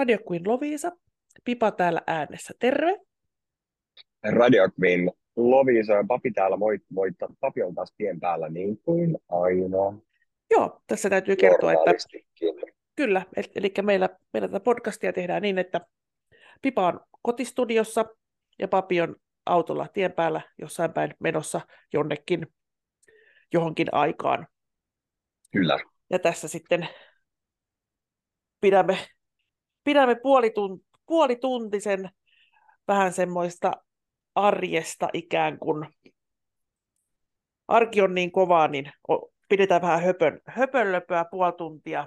Radio Queen Lovisa. Pipa täällä äänessä, terve. Radio Queen Lovisa ja Papi täällä voit, voittaa. Papi on taas tien päällä niin kuin aina. Joo, tässä täytyy kertoa, että kyllä, eli meillä, meillä tätä podcastia tehdään niin, että Pipa on kotistudiossa ja Papi on autolla tien päällä jossain päin menossa jonnekin johonkin aikaan. Kyllä. Ja tässä sitten pidämme, pidämme puolitun, puolituntisen vähän semmoista arjesta ikään kuin. Arki on niin kovaa, niin pidetään vähän höpön, höpönlöpöä puoli tuntia,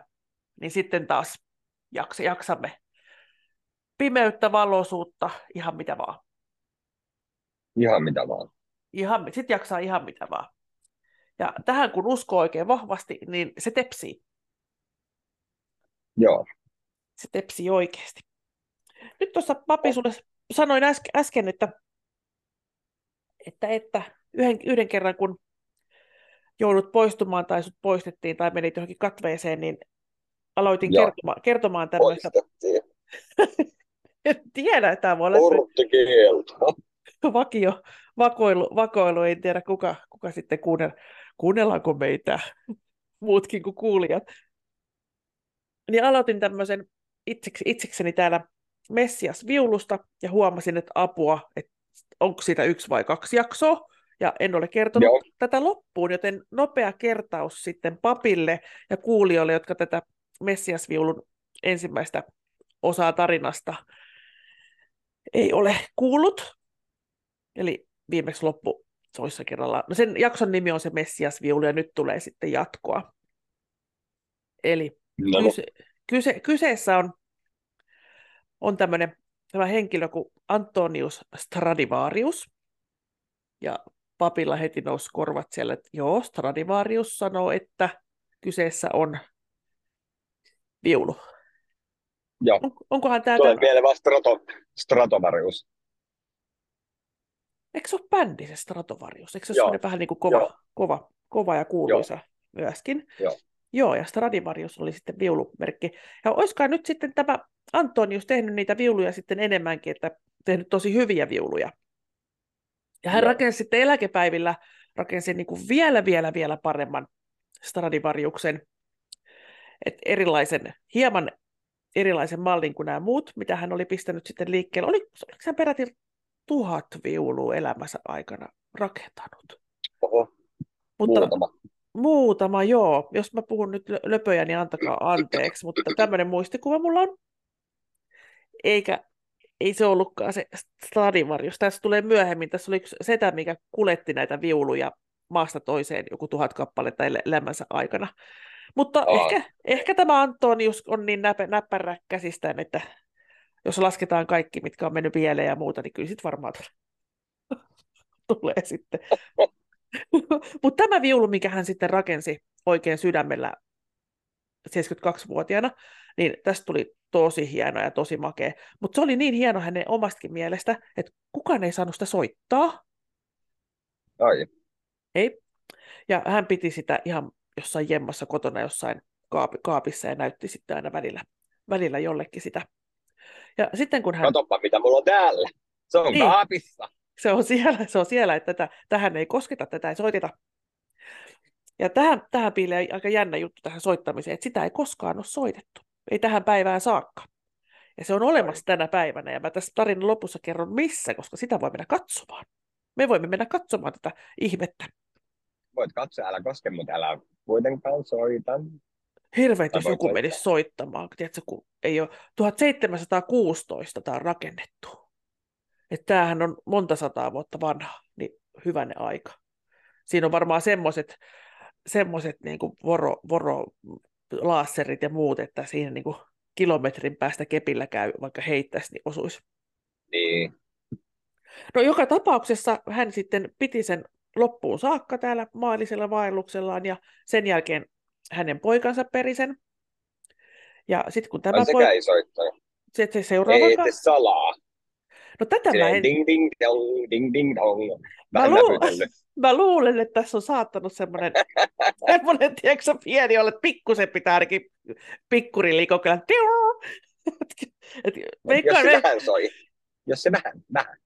niin sitten taas jaks, jaksamme pimeyttä, valoisuutta, ihan mitä vaan. Ihan mitä vaan. Ihan, sitten jaksaa ihan mitä vaan. Ja tähän kun uskoo oikein vahvasti, niin se tepsii. Joo. Se tepsii oikeasti. Nyt tuossa papi sulle sanoin äsken, äsken että, että, että yhden, yhden kerran kun joudut poistumaan tai sut poistettiin tai menit johonkin katveeseen, niin aloitin Joo. kertoma, kertomaan tämmöistä. En tiedä, että tämä voi olla vakio, vakoilu, vakoilu, en tiedä kuka, kuka sitten kuunnell, kuunnellaanko meitä, muutkin kuin kuulijat. Niin aloitin tämmöisen itseksi, itsekseni täällä Messias viulusta ja huomasin, että apua, että onko siitä yksi vai kaksi jaksoa, ja en ole kertonut Joo. tätä loppuun, joten nopea kertaus sitten papille ja kuulijoille, jotka tätä Messias-viulun ensimmäistä osaa tarinasta ei ole kuullut. Eli viimeksi loppu toissa kerralla. No sen jakson nimi on se Messias-viulu, ja nyt tulee sitten jatkoa. Eli No, kyse, kyse, kyseessä on, on tämmöinen tämä henkilö kuin Antonius Stradivarius. Ja papilla heti nousi korvat siellä, että joo, Stradivarius sanoo, että kyseessä on viulu. joo. On, onkohan tämä, Tulee mieleen vaan Strato, Stratovarius. eikö se ole bändi se Stratovarius? Eikö se ole Joo. vähän niin kuin kova, Joo. kova, kova ja kuuluisa myöskin? Joo. Joo, ja Stradivarius oli sitten viulumerkki. Ja olisikohan nyt sitten tämä Antonius tehnyt niitä viuluja sitten enemmänkin, että tehnyt tosi hyviä viuluja. Ja hän Joo. rakensi sitten eläkepäivillä, rakensi niin kuin vielä, vielä, vielä paremman Stradivariuksen, että erilaisen, hieman erilaisen mallin kuin nämä muut, mitä hän oli pistänyt sitten liikkeelle. Oli, oliko hän peräti tuhat viulua elämänsä aikana rakentanut? Oho, Mutta muutama. Muutama, joo. Jos mä puhun nyt lö- löpöjä, niin antakaa anteeksi, mutta tämmöinen muistikuva mulla on. Eikä, ei se ollutkaan se Stradivarius. Tässä tulee myöhemmin. Tässä oli yksi setä, mikä kuletti näitä viuluja maasta toiseen joku tuhat kappaletta el- elämänsä aikana. Mutta Aa. ehkä, ehkä tämä Antonius on niin näpä, näppärä käsistään, että jos lasketaan kaikki, mitkä on mennyt pieleen ja muuta, niin kyllä sitten varmaan tulee, tulee sitten. Mutta tämä viulu, mikä hän sitten rakensi oikein sydämellä 72-vuotiaana, niin tästä tuli tosi hieno ja tosi makea. Mutta se oli niin hieno hänen omastakin mielestä, että kukaan ei saanut sitä soittaa. Ai, Ei. Ja hän piti sitä ihan jossain jemmassa kotona jossain kaapi, kaapissa ja näytti sitten aina välillä, välillä jollekin sitä. Ja sitten kun hän... katoppa mitä mulla on täällä. Se on Niin. kaapissa. Se on siellä, se on siellä että tätä, tähän ei kosketa, tätä ei soiteta. Ja tähän, tähän piilee aika jännä juttu tähän soittamiseen, että sitä ei koskaan ole soitettu. Ei tähän päivään saakka. Ja se on olemassa tänä päivänä, ja mä tässä tarinan lopussa kerron missä, koska sitä voi mennä katsomaan. Me voimme mennä katsomaan tätä ihmettä. Voit katsoa, älä koske, mutta älä kuitenkaan soita. Hirveet, Tai jos joku menisi soittamaan. Tiedätkö, kun ei ole 1716 tämä on rakennettu. Että tämähän on monta sataa vuotta vanha, niin hyvänä aika. Siinä on varmaan semmoiset semmoiset niin voro, voro laasserit ja muut, että siinä niin kuin kilometrin päästä kepillä käy, vaikka heittäisi, niin osuisi. Niin. No joka tapauksessa hän sitten piti sen loppuun saakka täällä maallisella vaelluksellaan ja sen jälkeen hänen poikansa peri sen. Ja sitten kun tämä poika, ei se, se Ei seuraava, ette salaa. No tätä mä Silleen en, ding ding dong, ding ding dong. Mä luulen- näpytellyt. mä luulen, että tässä on saattanut semmoinen, semmoinen tiedätkö, pieni olla, että pikkusen pitää ainakin pikkurin liikokella. Et Jos se vähän soi. Jos se vähän, vähän.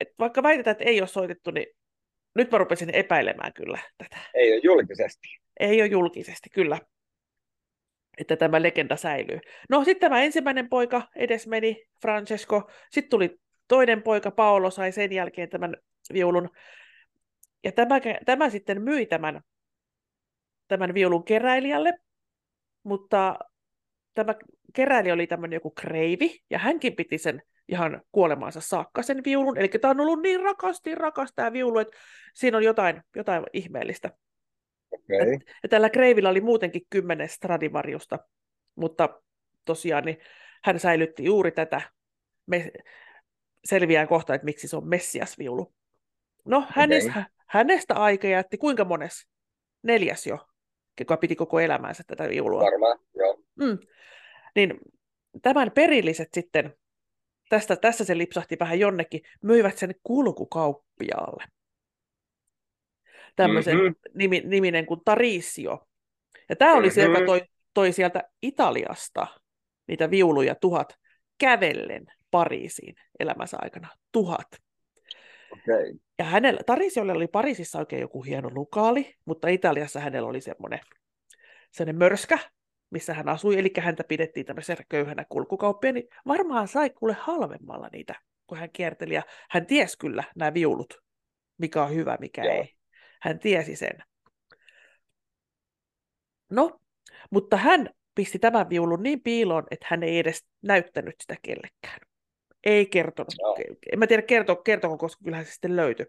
Et vaikka väitetään, että ei ole soitettu, niin nyt mä rupesin epäilemään kyllä tätä. Ei ole julkisesti. Ei ole julkisesti, kyllä, että tämä legenda säilyy. No sitten tämä ensimmäinen poika edes meni, Francesco. Sitten tuli toinen poika, Paolo, sai sen jälkeen tämän viulun. Ja tämä, tämä sitten myi tämän, tämän viulun keräilijälle, mutta tämä keräilijä oli tämmöinen joku kreivi, ja hänkin piti sen ihan kuolemaansa saakka sen viulun. Eli tämä on ollut niin rakas, niin rakas tämä viulu, että siinä on jotain, jotain ihmeellistä. Okay. Ja tällä Kreivillä oli muutenkin kymmenen Stradivariusta, mutta tosiaan niin hän säilytti juuri tätä. Me selviää kohta, että miksi se on Messias-viulu. No, hänes, Okei. hänestä aika jätti kuinka mones? Neljäs jo, joka piti koko elämänsä tätä viulua. Varmaan, joo. Mm. Niin tämän perilliset sitten, tästä, tässä se lipsahti vähän jonnekin, myivät sen kulkukauppiaalle. Tämmöisen Mhm. mm-hmm. nimi, niminen kuin Tarisio. Ja tämä oli se, joka Mhm. toi, toi sieltä Italiasta niitä viuluja tuhat kävellen Pariisiin elämänsä aikana. Tuhat. Okay. Ja hänellä, Tarisiolle oli Pariisissa oikein joku hieno lukaali, mutta Italiassa hänellä oli semmoinen, semmoinen mörskä, missä hän asui, eli häntä pidettiin tämmöisenä köyhänä kulkukauppia, niin varmaan sai kuule halvemmalla niitä, kun hän kierteli, ja hän tiesi kyllä nämä viulut, mikä on hyvä, mikä Joo. ei. Hän tiesi sen. No, mutta hän pisti tämän viulun niin piiloon, että hän ei edes näyttänyt sitä kellekään. Ei kertonut. Joo. En mä tiedä kerto, kertoko, koska kyllähän se sitten löytyi.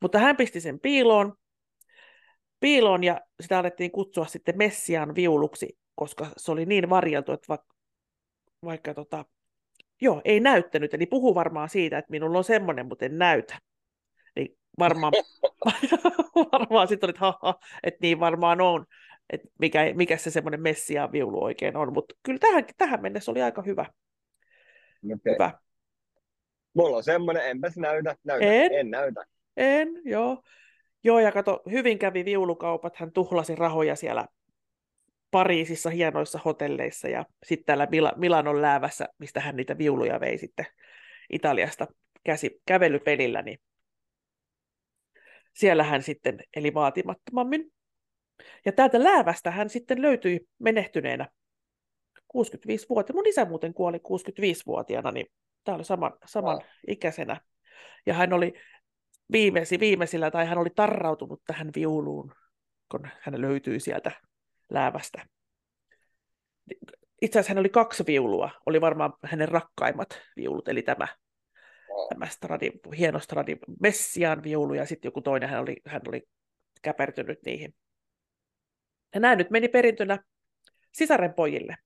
Mutta hän pisti sen piiloon, piiloon ja sitä alettiin kutsua sitten Messiaan viuluksi, koska se oli niin varjeltu, että vaikka, vaikka tota, joo, ei näyttänyt. Eli puhuu varmaan siitä, että minulla on semmoinen, mutta en näytä. Niin varmaan, varmaan sitten olit, haha, että niin varmaan on, että mikä, mikä se semmoinen Messiaan viulu oikein on. Mutta kyllä tähän, tähän mennessä oli aika hyvä. Okay. hyvä. Mulla on semmoinen, enpäs näytä, näytä, En. en näytä. En, joo. Joo, ja kato, hyvin kävi viulukaupat, hän tuhlasi rahoja siellä Pariisissa hienoissa hotelleissa ja sitten täällä Mila- Milanon läävässä, mistä hän niitä viuluja vei sitten Italiasta käsi, kävelypelillä, niin siellä hän sitten eli vaatimattomammin. Ja täältä läävästä hän sitten löytyi menehtyneenä 65-vuotiaana. Mun isä muuten kuoli 65-vuotiaana, niin tämä oli saman, saman ikäisenä. Ja hän oli viimeisi, viimeisillä, tai hän oli tarrautunut tähän viuluun, kun hän löytyi sieltä läävästä. Itse asiassa hän oli kaksi viulua, oli varmaan hänen rakkaimmat viulut, eli tämä, tämä stradi, hieno stradi, Messiaan viulu, ja sitten joku toinen, hän oli, hän oli käpertynyt niihin. Ja nämä nyt meni perintönä sisaren pojille.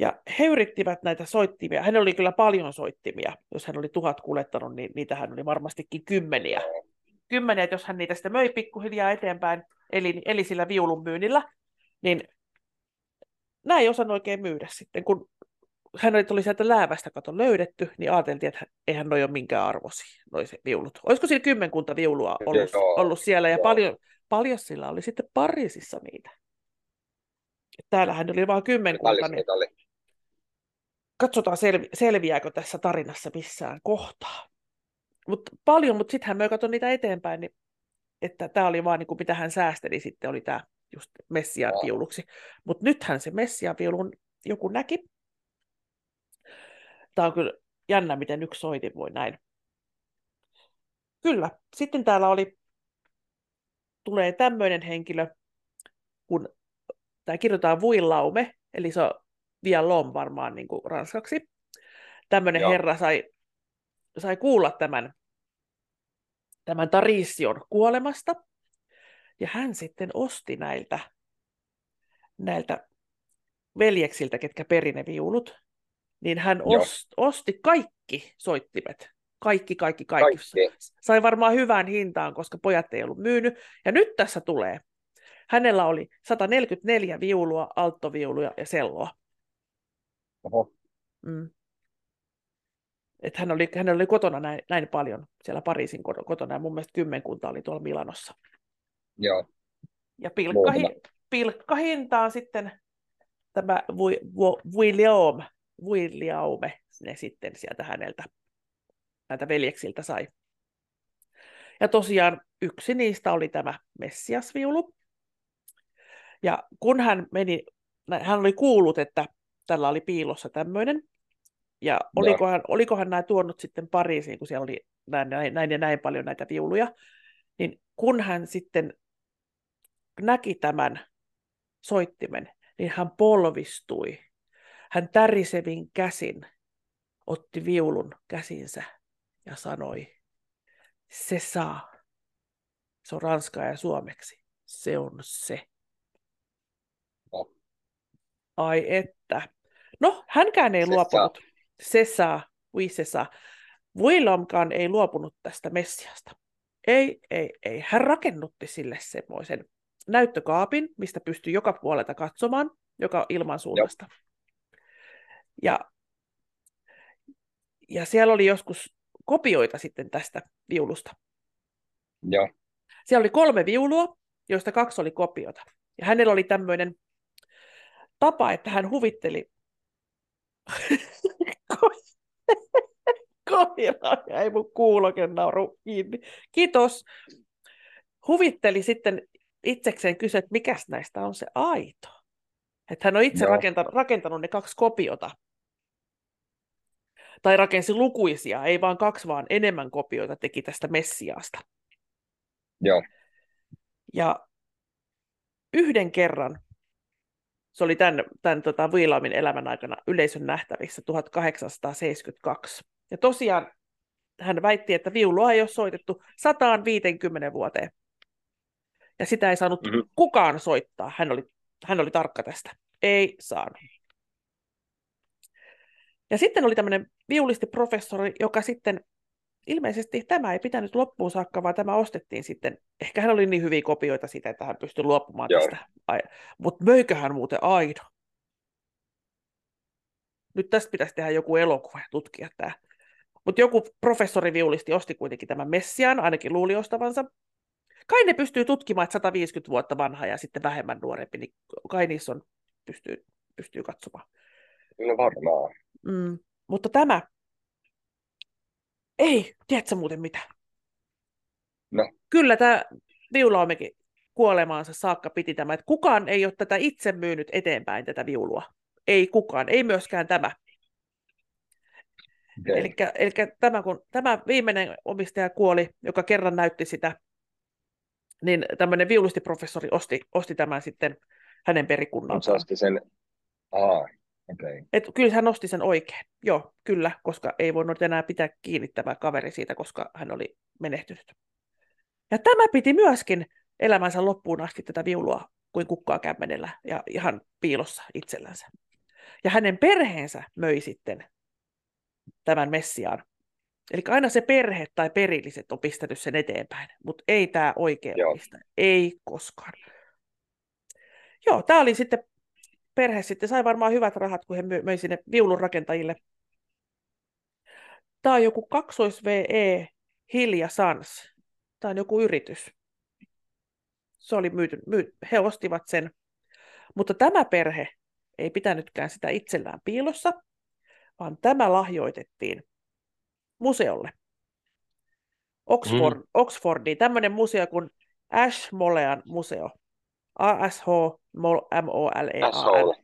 Ja he yrittivät näitä soittimia. Hän oli kyllä paljon soittimia. Jos hän oli tuhat kuljettanut, niin niitä hän oli varmastikin kymmeniä. Kymmeniä, jos hän niitä sitten möi pikkuhiljaa eteenpäin, eli, eli sillä viulun myynnillä, niin nämä ei osannut oikein myydä sitten. Kun hän oli, tuli sieltä läävästä kato löydetty, niin ajateltiin, että eihän noi ole minkään arvoisia, noi se viulut. Olisiko sillä kymmenkunta viulua ollut, ollut siellä, ja paljon, paljon sillä oli sitten Pariisissa niitä. Täällähän oli vain kymmenkunta, niin oli. Katsotaan selvi- selviääkö tässä tarinassa missään kohtaa. Mut paljon, mutta sitten hän möi katsoa niitä eteenpäin, niin että tämä oli vaan niin kuin mitä hän säästeli sitten, oli tämä just Messiaan viuluksi. Mutta nythän se Messiaan viulun joku näki. Tämä on kyllä jännä, miten yksi soitin voi näin. Kyllä. Sitten täällä oli, tulee tämmöinen henkilö, kun tämä kirjoitetaan Vuillaume, eli se on Viallon varmaan niin kuin ranskaksi. Tämmöinen Joo. herra sai, sai kuulla tämän, tämän Tarision kuolemasta, ja hän sitten osti näiltä, näiltä veljeksiltä, ketkä peri ne viulut, niin hän ost, osti kaikki soittimet. Kaikki, kaikki, kaikki. Kaikki. Sai varmaan hyvään hintaan, koska pojat ei ollut myynyt. Ja nyt tässä tulee. Hänellä oli 144 viulua, alttoviuluja ja selloa. Oho. Mm. Et hän, oli, hän oli kotona näin, näin paljon siellä Pariisin koto- kotona, ja mun mielestä kymmenkunta oli tuolla Milanossa. Joo. Ja pilkkahi, pilkkahintaan sitten tämä Vuillaume Vuiliaume ne sitten sieltä häneltä, näitä veljeksiltä sai. Ja tosiaan yksi niistä oli tämä Messiasviulu. Ja kun hän meni, hän oli kuullut, että tällä oli piilossa tämmöinen, ja olikohan, olikohan nämä tuonut sitten Pariisiin, kun siellä oli näin, näin, näin ja näin paljon näitä viuluja, niin kun hän sitten näki tämän soittimen, niin hän polvistui. Hän tärisevin käsin otti viulun käsinsä ja sanoi, se saa. Se on ranskaa ja suomeksi. Se on se. No. Ai että. No, hänkään ei Se luopunut. Se saa. Oui, se saa. Willomkaan ei luopunut tästä Messiasta. Ei, ei, ei. Hän rakennutti sille semmoisen näyttökaapin, mistä pystyy joka puolelta katsomaan, joka ilman suunnasta. Ja, ja siellä oli joskus kopioita sitten tästä viulusta. Joo. Siellä oli kolme viulua, joista kaksi oli kopiota. Ja hänellä oli tämmöinen tapa, että hän huvitteli koira jäi mun kuuloken nauru kiinni. Kiitos. Huvitteli sitten itsekseen kysyä, että mikäs näistä on se aito. Että hän on itse rakentanut, rakentanut ne kaksi kopiota. Tai rakensi lukuisia, ei vaan kaksi, vaan enemmän kopioita teki tästä Messiaasta. Joo. Ja yhden kerran, se oli tämän, tämän tota, Viilaamin elämän aikana yleisön nähtävissä 1872. Ja tosiaan hän väitti, että viulua ei ole soitettu 150 vuoteen. Ja sitä ei saanut mm-hmm. kukaan soittaa. Hän oli, hän oli tarkka tästä. Ei saanut. Ja sitten oli tämmöinen viulistiprofessori, joka sitten ilmeisesti tämä ei pitänyt loppuun saakka, vaan tämä ostettiin sitten. Ehkä hän oli niin hyviä kopioita siitä, että hän pystyi luopumaan Joo. tästä. Mutta möiköhän muuten aina? Nyt tästä pitäisi tehdä joku elokuva ja tutkia tämä. Mutta joku professori viulisti osti kuitenkin tämän Messian, ainakin luuli ostavansa. Kai ne pystyy tutkimaan, että 150 vuotta vanha ja sitten vähemmän nuorempi, niin kai niissä on, pystyy, pystyy katsomaan. No varmaan. Mm, mutta tämä, ei, tiedätkö muuten mitä? No. Kyllä tämä viulaamekin kuolemaansa saakka piti tämä, että kukaan ei ole tätä itse myynyt eteenpäin, tätä viulua. Ei kukaan, ei myöskään tämä. Okay. Eli tämä, kun tämä viimeinen omistaja kuoli, joka kerran näytti sitä, niin tämmöinen viulustiprofessori osti, osti tämän sitten hänen perikunnaltaan. Se osti sen, Aa, okay. Et kyllä hän nosti sen oikein, joo, kyllä, koska ei voinut enää pitää kiinni tämä kaveri siitä, koska hän oli menehtynyt. Ja tämä piti myöskin elämänsä loppuun asti tätä viulua kuin kukkaa kämmenellä ja ihan piilossa itsellänsä. Ja hänen perheensä möi sitten tämän Messiaan. Eli aina se perhe tai perilliset on pistänyt sen eteenpäin, mutta ei tämä oikea pistä. Ei koskaan. Joo, tämä oli sitten, perhe sitten sai varmaan hyvät rahat, kun he möi sinne viulun rakentajille. Tämä on joku kaksois VE Hilja Sans. Tämä on joku yritys. Se oli myyty, myyty. he ostivat sen. Mutta tämä perhe ei pitänytkään sitä itsellään piilossa, vaan tämä lahjoitettiin museolle. Oxford, mm. Oxfordiin, tämmöinen museo kuin Ashmolean museo. A-S-H-M-O-L-E-A-N.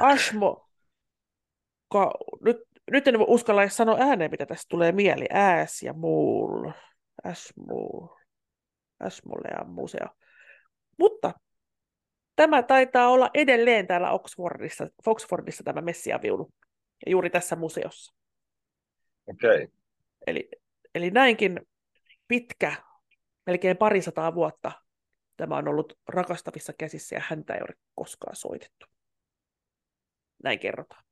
Ashmo. Ka, nyt, nyt en uskalla edes sanoa ääneen, mitä tästä tulee mieli. Ääs ja muul. Ashmole. Ashmolean museo. Mutta tämä taitaa olla edelleen täällä Oxfordissa, Oxfordissa tämä Messiaviulu. Ja juuri tässä museossa. Okei. Okay. Eli, eli näinkin pitkä, melkein parisataa vuotta tämä on ollut rakastavissa käsissä ja häntä ei ole koskaan soitettu. Näin kerrotaan.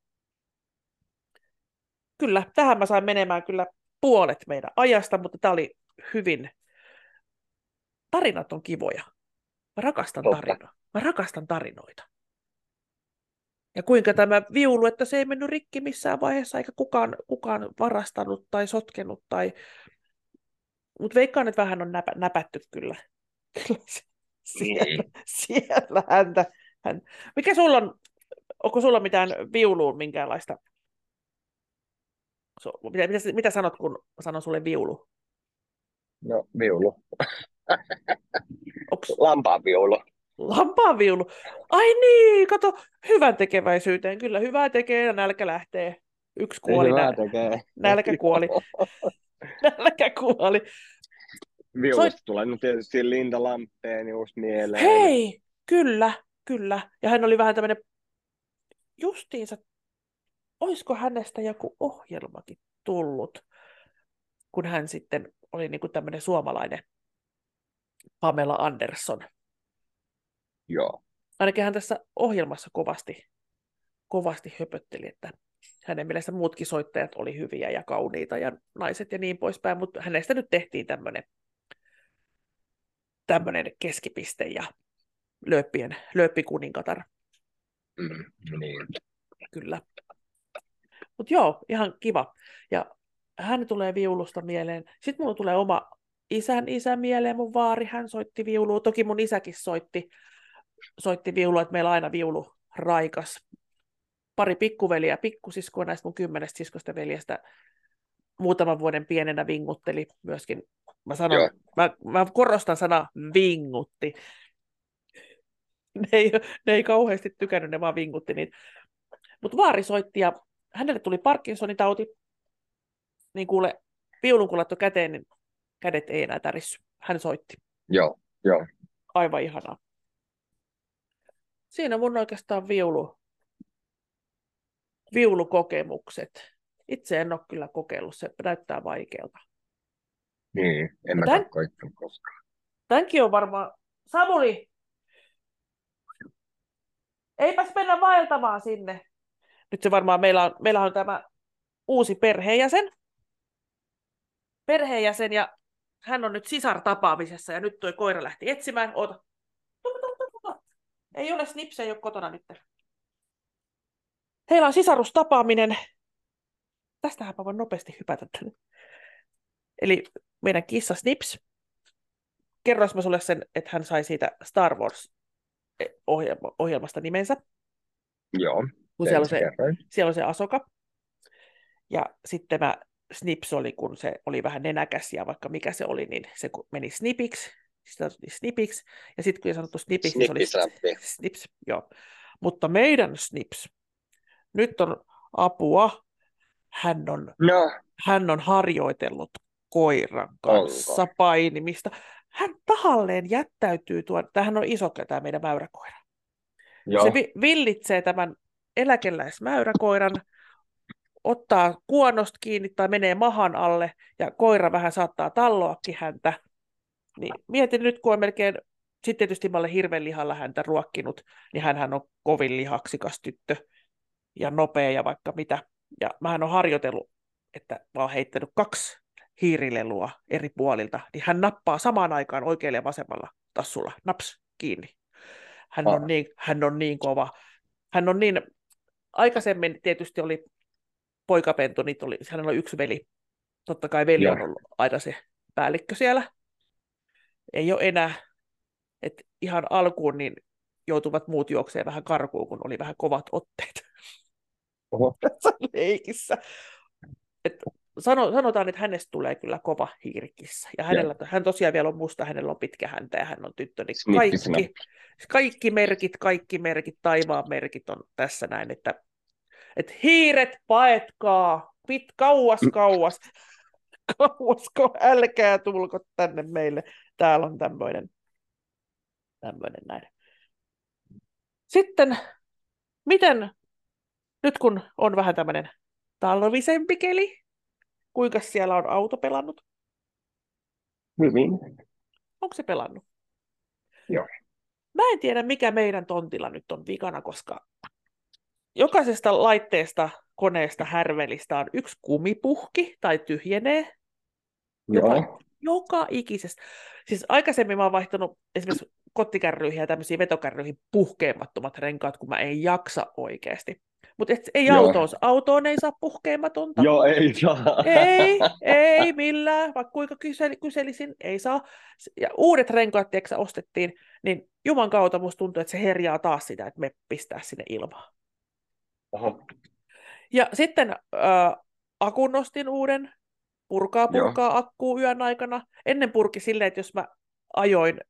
Kyllä, tähän mä sain menemään kyllä puolet meidän ajasta, mutta tämä oli hyvin... Tarinat on kivoja. Mä rakastan tarinoita. Mä rakastan tarinoita. Ja kuinka tämä viulu, että se ei mennyt rikki missään vaiheessa, eikä kukaan, kukaan varastanut tai sotkenut. Tai... Mutta veikkaan, että vähän on näpä, näpätty kyllä. kyllä siellä, mm. siellä häntä. Hän... Mikä sulla on onko sulla mitään viuluun minkäänlaista? So, mitä, mitä, mitä sanot, kun sanon sulle viulu? No, viulu. Onks Lampaan viulu. lampaan viulu? Ai niin, kato, hyvän tekeväisyyteen. Kyllä, hyvää tekee ja nälkä lähtee. Yksi kuoli, nä- tekee. nälkä kuoli. nälkä kuoli. Viulusta Soit- tulee no tietysti Linda Lampeen just mieleen. Hei, kyllä, kyllä. Ja hän oli vähän tämmöinen, justiinsa, olisiko hänestä joku ohjelmakin tullut, kun hän sitten oli niin kuin tämmöinen suomalainen Pamela Andersson. Joo. Ainakin hän tässä ohjelmassa kovasti, kovasti höpötteli, että hänen mielestä muutkin soittajat oli hyviä ja kauniita ja naiset ja niin poispäin, mutta hänestä nyt tehtiin tämmöinen, tämmöinen keskipiste ja lööppien, lööppikuningatar. Mm, niin. Kyllä. Mutta joo, ihan kiva. Ja hän tulee viulusta mieleen. Sitten mulla tulee oma isän isä mieleen, mun vaari, hän soitti viulua. Toki mun isäkin soitti, soitti viulua, että meillä on aina viulu raikas. Pari pikkuveliä, pikkusiskoa näistä mun kymmenestä siskosta veljestä muutaman vuoden pienenä vingutteli myöskin. Mä, sanon, Joo. mä, mä korostan sanaa vingutti. Ne ei, ne ei kauheasti tykännyt, ne vaan vingutti niitä. Mutta vaari soitti ja hänelle tuli Parkinsonin tauti. Niin kuule, viulun kun käteen, niin kädet ei enää tärissy. Hän soitti. Joo, joo. Aivan ihanaa. Siinä mun oikeastaan viulu, viulukokemukset. Itse en ole kyllä kokeillut, se näyttää vaikealta. Niin, en mä Tän- koittanut koskaan. Tämänkin on varmaan... Samuli! Eipäs mennä vaeltamaan sinne. Nyt se varmaan, meillä on, meillä on tämä uusi perheenjäsen. Perheenjäsen ja hän on nyt sisartapaamisessa ja nyt tuo koira lähti etsimään. Oota. Ei ole snipse, ei ole kotona nyt. Heillä on sisarustapaaminen. Tästähän mä voin nopeasti hypätä tänne. Eli meidän kissa Snips. Kerrois mä sulle sen, että hän sai siitä Star Wars eh, ohjelma, ohjelmasta nimensä, Joo, kun siellä on, se, siellä on se Asoka. Ja sitten tämä Snips oli, kun se oli vähän nenäkäs ja vaikka mikä se oli, niin se meni Snipiksi, sitä Snipiksi, ja sitten kun ei sanottu Snipiksi, niin se oli. Snips, joo. Mutta meidän Snips, nyt on apua, hän on No, hän on harjoitellut koiran kanssa Onko? painimista. Hän tahalleen jättäytyy tuon, tämähän on iso tämä meidän mäyräkoira. joo. Se vi- villitsee tämän eläkeläismäyräkoiran, ottaa kuonosta kiinni tai menee mahan alle ja koira vähän saattaa talloakin häntä. Niin mietin nyt, kun on melkein, sitten tietysti mä olen hirveän lihalla häntä ruokkinut, niin hän on kovin lihaksikas tyttö ja nopea ja vaikka mitä. Ja mähän on harjoitellut, että mä oon heittänyt kaksi hiirilelua eri puolilta, niin hän nappaa samaan aikaan oikealle ja vasemmalla tassulla, naps, kiinni. Hän on, Ah. niin, hän on niin kova. Hän on niin, aikaisemmin tietysti oli poikapentu, niin tuli, hänellä on yksi veli. Totta kai veli Joo. on ollut aina se päällikkö siellä. Ei ole enää, että ihan alkuun niin joutuvat muut juokseen vähän karkuun, kun oli vähän kovat otteet Oho. leikissä. Et sano, sanotaan, että hänestä tulee kyllä kova hiirikissa. Ja hänellä, hän tosiaan vielä on musta, hänellä on pitkä häntä ja hän on tyttö, niin kaikki, kaikki merkit, kaikki merkit, taivaan merkit on tässä näin, että, että hiiret paetkaa, pit kauas, kauas, kauas, kauas, älkää tulko tänne meille. Täällä on tämmöinen, tämmöinen näin. Sitten, miten, nyt kun on vähän tämmöinen talvisempi keli, kuinka siellä on auto pelannut? Hyvin. Onko se pelannut? Joo. Mä en tiedä, mikä meidän tontilla nyt on vikana, koska jokaisesta laitteesta, koneesta, härvelistä on yksi kumipuhki tai tyhjenee. Joka, Joo. joka ikisestä. Siis aikaisemmin mä oon vaihtanut esimerkiksi kottikärryihin ja tämmöisiin vetokärryihin puhkeamattomat renkaat, kun mä en jaksa oikeasti. Mutta ei Joo. autoon, autoon ei saa puhkeamatonta. Joo, ei saa. Ei, ei millään, vaikka kuinka kysel, kyselisin, ei saa. Ja uudet renkaat, tiedätkö, ostettiin, niin juman kautta musta tuntuu, että se herjaa taas sitä, että me pistää sinne ilmaan. Oho. Ja sitten äh, akun nostin uuden, purkaa purkaa akkuu yön aikana. Ennen purki silleen, että jos mä ajoin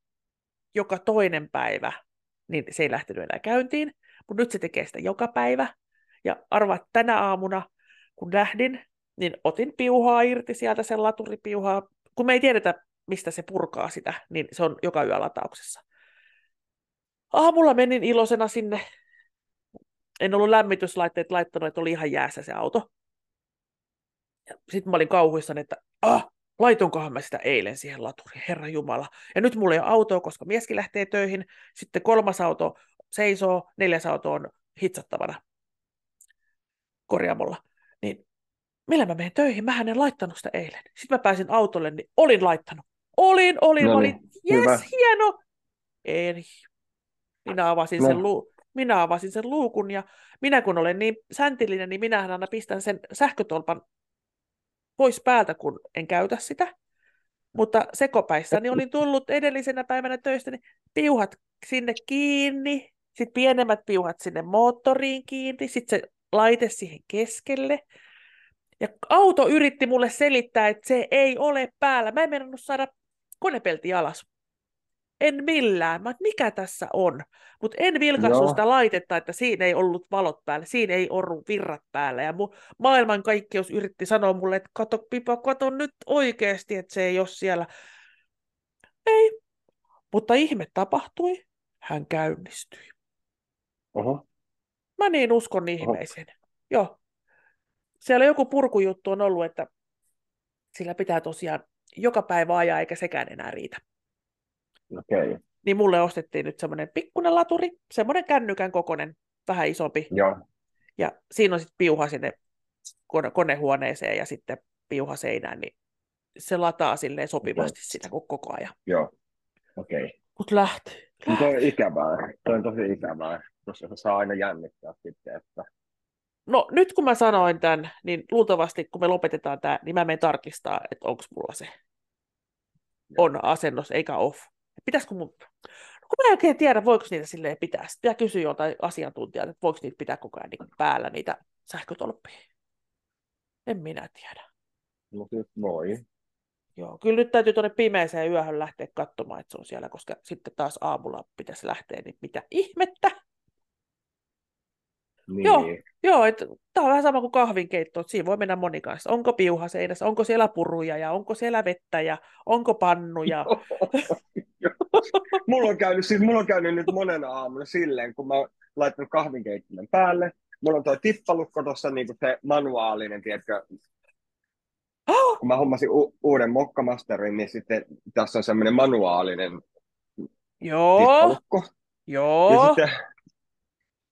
joka toinen päivä, niin se ei lähtenyt enää käyntiin. Mutta nyt se tekee sitä joka päivä. Ja arvaat tänä aamuna, kun lähdin, niin otin piuhaa irti sieltä, sen laturipiuhaa. Kun me ei tiedetä, mistä se purkaa sitä, niin se on joka yö latauksessa. Aamulla menin iloisena sinne. En ollut lämmityslaitteet laittanut, että oli ihan jäässä se auto. Sitten mä olin kauhuissani, että ah, laitonkohan mä sitä eilen siihen laturiin, Herra Jumala. Ja nyt mulla ei ole autoa, koska mieskin lähtee töihin. Sitten kolmas auto seisoo, neljäs auto on hitsattavana korjaamolla. Niin millä mä menen töihin? Mä en laittanut sitä eilen. Sitten mä pääsin autolle, niin olin laittanut. Olin, olin, no niin, olin. Jes, hieno. Ei. Minä avasin, no. sen lu- minä avasin sen luukun ja minä kun olen niin säntillinen, niin minähän aina pistän sen sähkötolpan pois päältä, kun en käytä sitä. Mutta sekopäissäni olin tullut edellisenä päivänä töistä, niin piuhat sinne kiinni, sitten pienemmät piuhat sinne moottoriin kiinni, sitten se laite siihen keskelle. Ja auto yritti mulle selittää, että se ei ole päällä. Mä en saada konepelti alas. En millään. Mä, mikä tässä on? Mutta en vilkaissut sitä laitetta, että siinä ei ollut valot päällä, siinä ei ollut virrat päällä. Ja mu- maailman kaikkeus yritti sanoa mulle, että kato Pipa, kato nyt oikeasti, että se ei ole siellä. Ei. Mutta ihme tapahtui. Hän käynnistyi. Oho. Mä niin uskon ihmeeseen. Oho. Joo. Siellä joku purkujuttu on ollut, että sillä pitää tosiaan joka päivä ajaa, eikä sekään enää riitä. Okay. Niin mulle ostettiin nyt semmoinen pikkunen laturi, semmoinen kännykän kokonen, vähän isompi. Joo. Ja siinä on sitten piuha sinne konehuoneeseen ja sitten piuha seinään, niin se lataa silleen sopivasti okay. sitä koko ajan. Joo, okei. Okay. Mut lähti. lähti. Toi on ikävää. Toi on tosi ikävää, koska se saa aina jännittää sitten, että... No nyt kun mä sanoin tämän, niin luultavasti kun me lopetetaan tämä, niin mä menen tarkistaa, että onko mulla se on asennos eikä off. Pitäisikö mun... No, kun mä en oikein tiedä, voiko niitä silleen pitää. Sitten pitää kysyä joltain asiantuntijalta, että voiko niitä pitää koko ajan niin päällä, niitä sähkötolppia. En minä tiedä. No siis voi. Joo, kyllä nyt täytyy tuonne pimeäseen yöhön lähteä katsomaan, että se on siellä, koska sitten taas aamulla pitäisi lähteä, niin mitä ihmettä. Niin. Joo, joo että tämä on vähän sama kuin kahvinkeitto, että siinä voi mennä moni kanssa. Onko piuha seinässä, onko siellä puruja ja onko siellä vettä ja onko pannuja. mulla, on käynyt, siis mulla on käynyt nyt monen aamuna silleen, kun mä oon laittanut kahvinkeittimen päälle. Mulla on tuo tippalukko tuossa niin se manuaalinen, tiedätkö, oh! kun mä hommasin u- uuden mokkamasterin, niin sitten tässä on semmoinen manuaalinen Joo. tippalukko. Joo. Ja sitten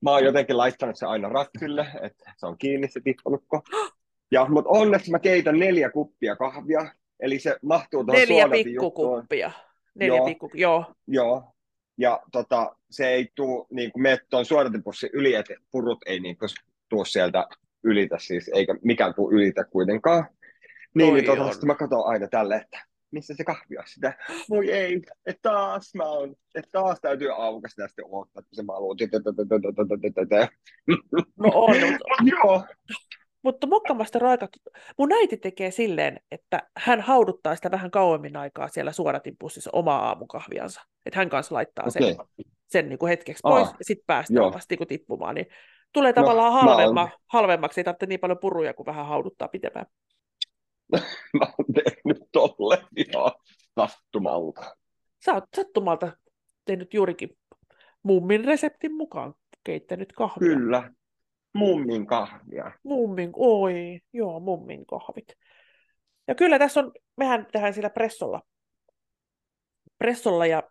mä oon jotenkin laittanut se aina rattille, että se on kiinni se tippalukko. Ja, mutta onneksi mä keitän neljä kuppia kahvia, eli se mahtuu tuohon Neljä pikkukuppia. Neljä joo, pikku, joo. Joo, ja tota, se ei tule niin kuin mene tuon suodatinpussin yli, että purut ei niin kuin, tuu sieltä ylitä siis, eikä mikään tule ylitä kuitenkaan. Niin, niin tota, mä katson aina tälle, että missä se kahvi on sitä. Voi ei, että taas mä oon, että taas täytyy aukaista ja sitten odottaa, että se valuu. No on, Joo. Mutta mokkamasta raikat, mun äiti tekee silleen, että hän hauduttaa sitä vähän kauemmin aikaa siellä suodatinpussissa omaa aamukahviansa. Että hän kanssa laittaa sen, okay. sen niin kuin hetkeksi pois ja sitten päästään vasta niin tippumaan. Niin tulee tavallaan no, halvemma, halvemmaksi, ei tarvitse niin paljon puruja kuin vähän hauduttaa pitempään. Mä oon tehnyt tolle ihan sattumalta. Sä oot sattumalta tehnyt juurikin mummin reseptin mukaan keittänyt kahvia. Kyllä, mummin kahvia. Mummin, oi, joo, mummin kahvit. Ja kyllä tässä on, mehän tehdään sillä pressolla. Pressolla ja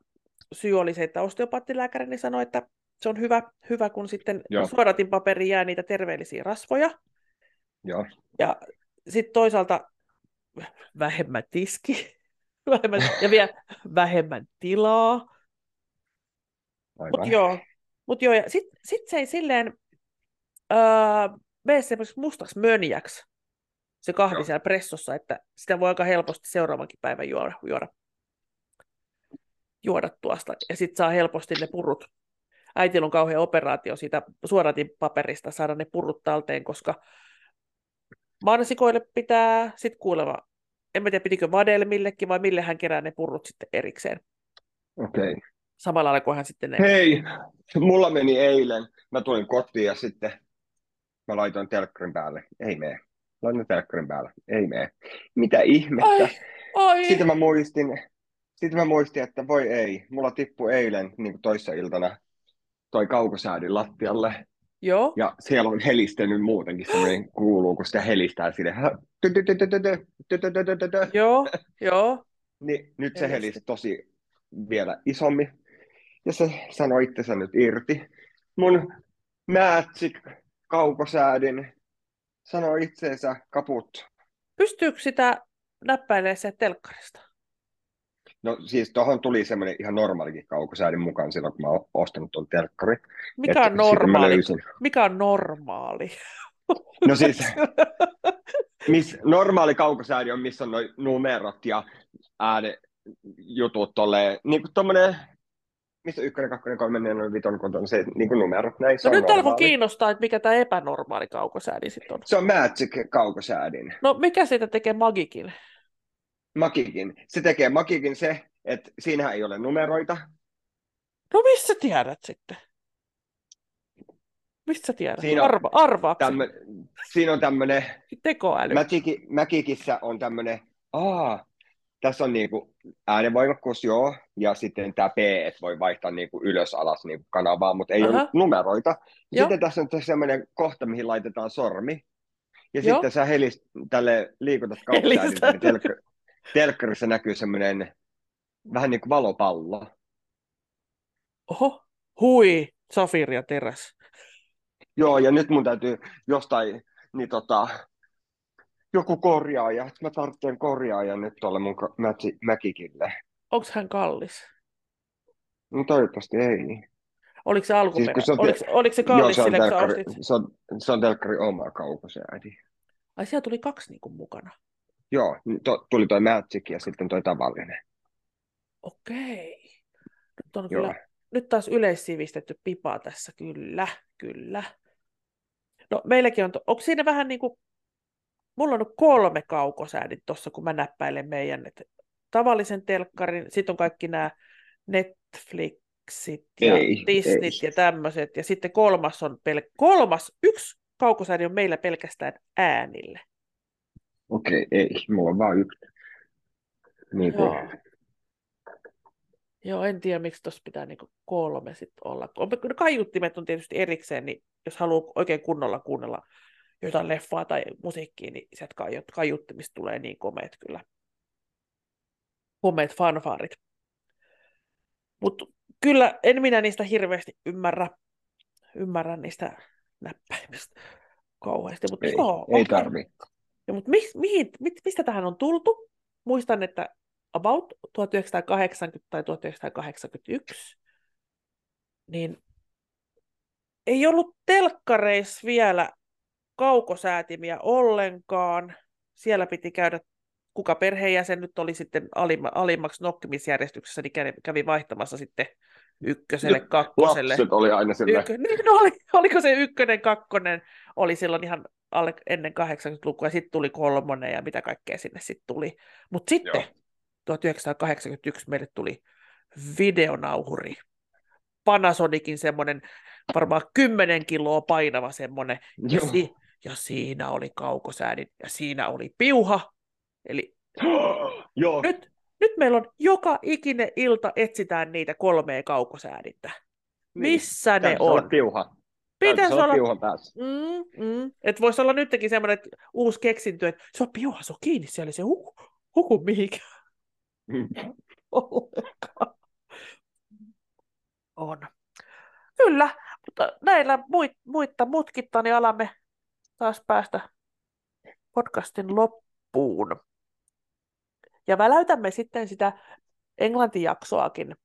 syy oli se, että osteopaattilääkärini sanoi, että se on hyvä, hyvä kun sitten suodatin paperi jää niitä terveellisiä rasvoja. Joo. Ja sitten toisaalta vähemmän tiski vähemmän, ja vielä vähemmän tilaa. Mutta joo, mut joo, ja sitten sit se ei silleen öö, mene semmoiseksi mustaksi mönjäksi se kahvi joo. siellä pressossa, että sitä voi aika helposti seuraavankin päivän juoda, juoda, juoda tuosta, ja sitten saa helposti ne purut äitillä on kauhean operaatio siitä suoratinpaperista saada ne purut talteen, koska mansikoille pitää sitten kuulema, en mä tiedä pitikö vadelmillekin vai mille hän kerää ne purrut sitten erikseen. Okei. Okay. Samalla lailla kuin hän sitten ne... Hei, mulla meni eilen, mä tulin kotiin ja sitten mä laitoin telkkarin päälle, ei mene. Laitoin telkkarin päälle, ei mene. Mitä ihmettä? Ai, ai. Sitten mä muistin, sitten mä muistin, että voi ei, mulla tippui eilen, niin kuin toissa iltana, toi kaukosäädin lattialle. Joo. Ja siellä on helistänyt muutenkin semmoinen kuuluu, kun sitä helistää sille. Joo, joo. Niin nyt se helisi tosi vielä isommin. Ja se sanoi itsensä nyt irti. Mun Magic kaukosäädin sanoi itseensä kaput. Pystyykö sitä näppäilemään se telkkarista? No siis tuohon tuli semmoinen ihan normaalikin kaukosäädin mukaan silloin, kun mä oon ostanut tuon telkkari. Mikä on normaali? Mikä on normaali? No siis, miss, normaali kaukosäädi on, missä on noin numerot ja ääne jutut tolleen, niin kuin tommonen, missä ykkönen, kakkonen, kolme, neljä, viton, on se niin kuin numerot. Näin, no nyt alkoi kiinnostaa, että mikä tämä epänormaali kaukosäädi sitten on. Se on Magic kaukosäädin. No mikä siitä tekee Magikin? Magikin. Se tekee Magikin se, että siinä ei ole numeroita. No missä tiedät sitten? Mistä tiedät? Siinä on, Arva, arvaat tämmö, Siinä on tämmöinen... Tekoäly. Magiki, Magikissa on tämmöinen... Aa, tässä on niinku äänenvoimakkuus, joo, ja sitten tämä P, että voi vaihtaa niinku ylös alas niinku kanavaa, mutta ei Aha. ole numeroita. Ja sitten tässä on semmoinen kohta, mihin laitetaan sormi, ja joo. sitten sä helist, tälle liikutat kautta, niin telkkarissa näkyy semmoinen vähän niin kuin valopallo. Oho, hui, Safiri ja teräs. Joo, ja nyt mun täytyy jostain, niin tota, joku korjaaja, että mä tarvitsen korjaaja nyt tuolle mun Mäkikille. Onko hän kallis? No toivottavasti ei. Oliko se alkuperä? Siis se on, oliko, oliko se kallis joo, se on sille, telkkari, se on, se on telkkari oma kaukosäädi. Ai siellä tuli kaksi niin kuin mukana? Joo, to, tuli toi Magic ja sitten toi tavallinen. Okei. Nyt on kyllä, nyt taas yleissivistetty pipa tässä, kyllä, kyllä. No meilläkin on, to, onko siinä vähän niin kuin, mulla on kolme kaukosäädit tuossa, kun mä näppäilen meidän, että tavallisen telkkarin, sitten on kaikki nämä Netflixit ja ei, Disneyt ei. ja tämmöiset, ja sitten kolmas on pel- kolmas, yksi kaukosäädi on meillä pelkästään äänille. Okei, ei, mulla on vaan yksi. Niin kuin... Joo. Joo, en tiedä, miksi tuossa pitää niinku kolme sit olla. Kaiuttimet on tietysti erikseen, niin jos haluaa oikein kunnolla kuunnella jotain leffaa tai musiikkia, niin sieltä kaiut, kaiuttimista tulee niin komeet kyllä. Komeet fanfaarit. Mutta kyllä en minä niistä hirveästi ymmärrä, ymmärrä niistä näppäimistä kauheasti. Mutta ei, joo, ei tarvitse. Ja, mutta mi, mihin, mit, mistä tähän on tultu? Muistan, että about 1980 tai 1981, niin ei ollut telkkareissa vielä kaukosäätimiä ollenkaan. Siellä piti käydä, kuka perheenjäsen nyt oli sitten alimma, alimmaksi nokkimisjärjestyksessä, niin kävi, vaihtamassa sitten ykköselle, kakkoselle. Lapset oli aina sille. Ykkö, niin, no oli, oliko se ykkönen, kakkonen, oli silloin ihan alle ennen 80-lukua, ja sitten tuli kolmonen ja mitä kaikkea sinne sitten tuli. Mutta sitten Joo. 1981 meille tuli videonauhuri. Panasonicin semmoinen varmaan 10 kiloa painava semmoinen, ja, si- ja siinä oli kaukosäädin, ja siinä oli piuha. Eli Joo. Nyt, nyt meillä on joka ikinen ilta etsitään niitä kolmea kaukosäädintä. Niin. Missä ne on? piuha. Pitäisi olla... piuhan päässä. Mm, mm. Että voisi olla nytkin semmoinen uusi keksintö, että se on piuha, se on kiinni siellä, se huku, huku mihinkään. Mm. on. Kyllä, mutta näillä muit, muitta mutkitta, niin alamme taas päästä podcastin loppuun. Ja väläytämme sitten sitä englantijaksoakin.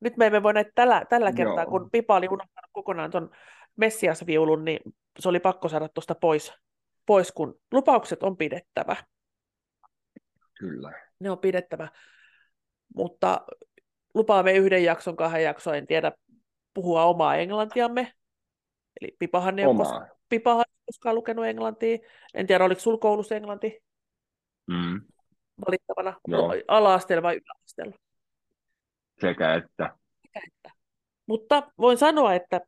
Nyt me emme voineet tällä, tällä kertaa, Joo. kun Pipa oli unohtanut kokonaan tuon Messiasviulun, niin se oli pakko saada tuosta pois, pois, kun lupaukset on pidettävä. Kyllä. Ne on pidettävä. Mutta lupaamme yhden jakson, kahden jakson, en tiedä puhua omaa englantiamme. Eli Pipahan ei, kos- Pipahan ei koskaan lukenut englantia. En tiedä, oliko sinulla koulussa englanti Mm. valittavana Joo. ala-asteella vai yläasteella? Sekä että. Sekä että. Mutta voin sanoa, että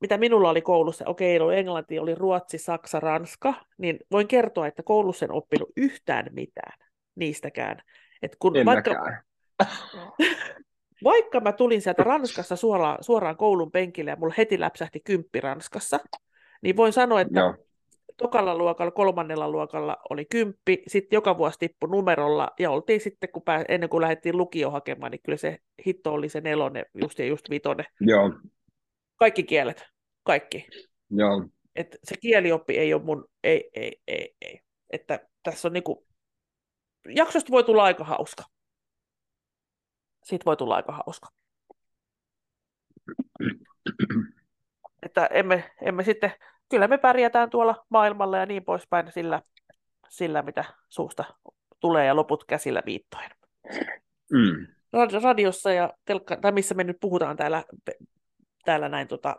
mitä minulla oli koulussa, okei, oli englanti, oli ruotsi, saksa, ranska, niin voin kertoa, että koulussa en oppinut yhtään mitään niistäkään. Et kun En vaikka, mäkään. vaikka mä tulin sieltä Ranskassa suoraan, suoraan koulun penkille ja mulla heti läpsähti kymppi Ranskassa, niin voin sanoa, että Joo. tokalla luokalla, kolmannella luokalla oli kymppi, sitten joka vuosi tippui numerolla, ja oltiin sitten, kun pää, ennen kuin lähdettiin lukio hakemaan, niin kyllä se hitto oli se nelonen, just ja just vitonen. Joo. Kaikki kielet, kaikki. Joo. että se kielioppi ei ole mun, ei, ei, ei, ei. Että tässä on niinku, jaksosta voi tulla aika hauska. Siitä voi tulla aika hauska. Että emme, emme sitten, kyllä me pärjätään tuolla maailmalla ja niin poispäin sillä, sillä mitä suusta tulee ja loput käsillä viittoen. Mm. Rad- Radiossa ja telkka, tai missä me nyt puhutaan täällä, täällä näin tota,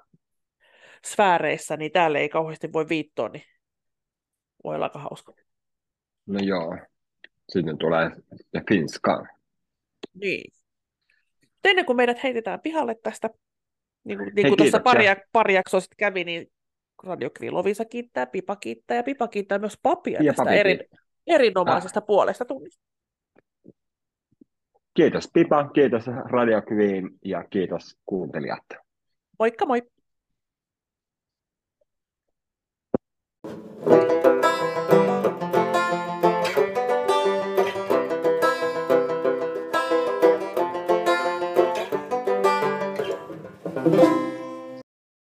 sfääreissä, niin täällä ei kauheasti voi viittoa, niin voi olla aika hauska. No joo. Sitten tulee ja Finskaan. Niin. Ennen kuin meidät heitetään pihalle tästä, niin kuin, niin kuin tuossa pari, pari jaksoa sitten kävi, niin Radio Kvilovisa kiittää, Pipa kiittää ja Pipa kiittää myös Papia Ja tästä Papi eri, erinomaisesta puolesta tunnista. Kiitos Pipa, kiitos Radio Queen ja kiitos kuuntelijat. Moikka moi!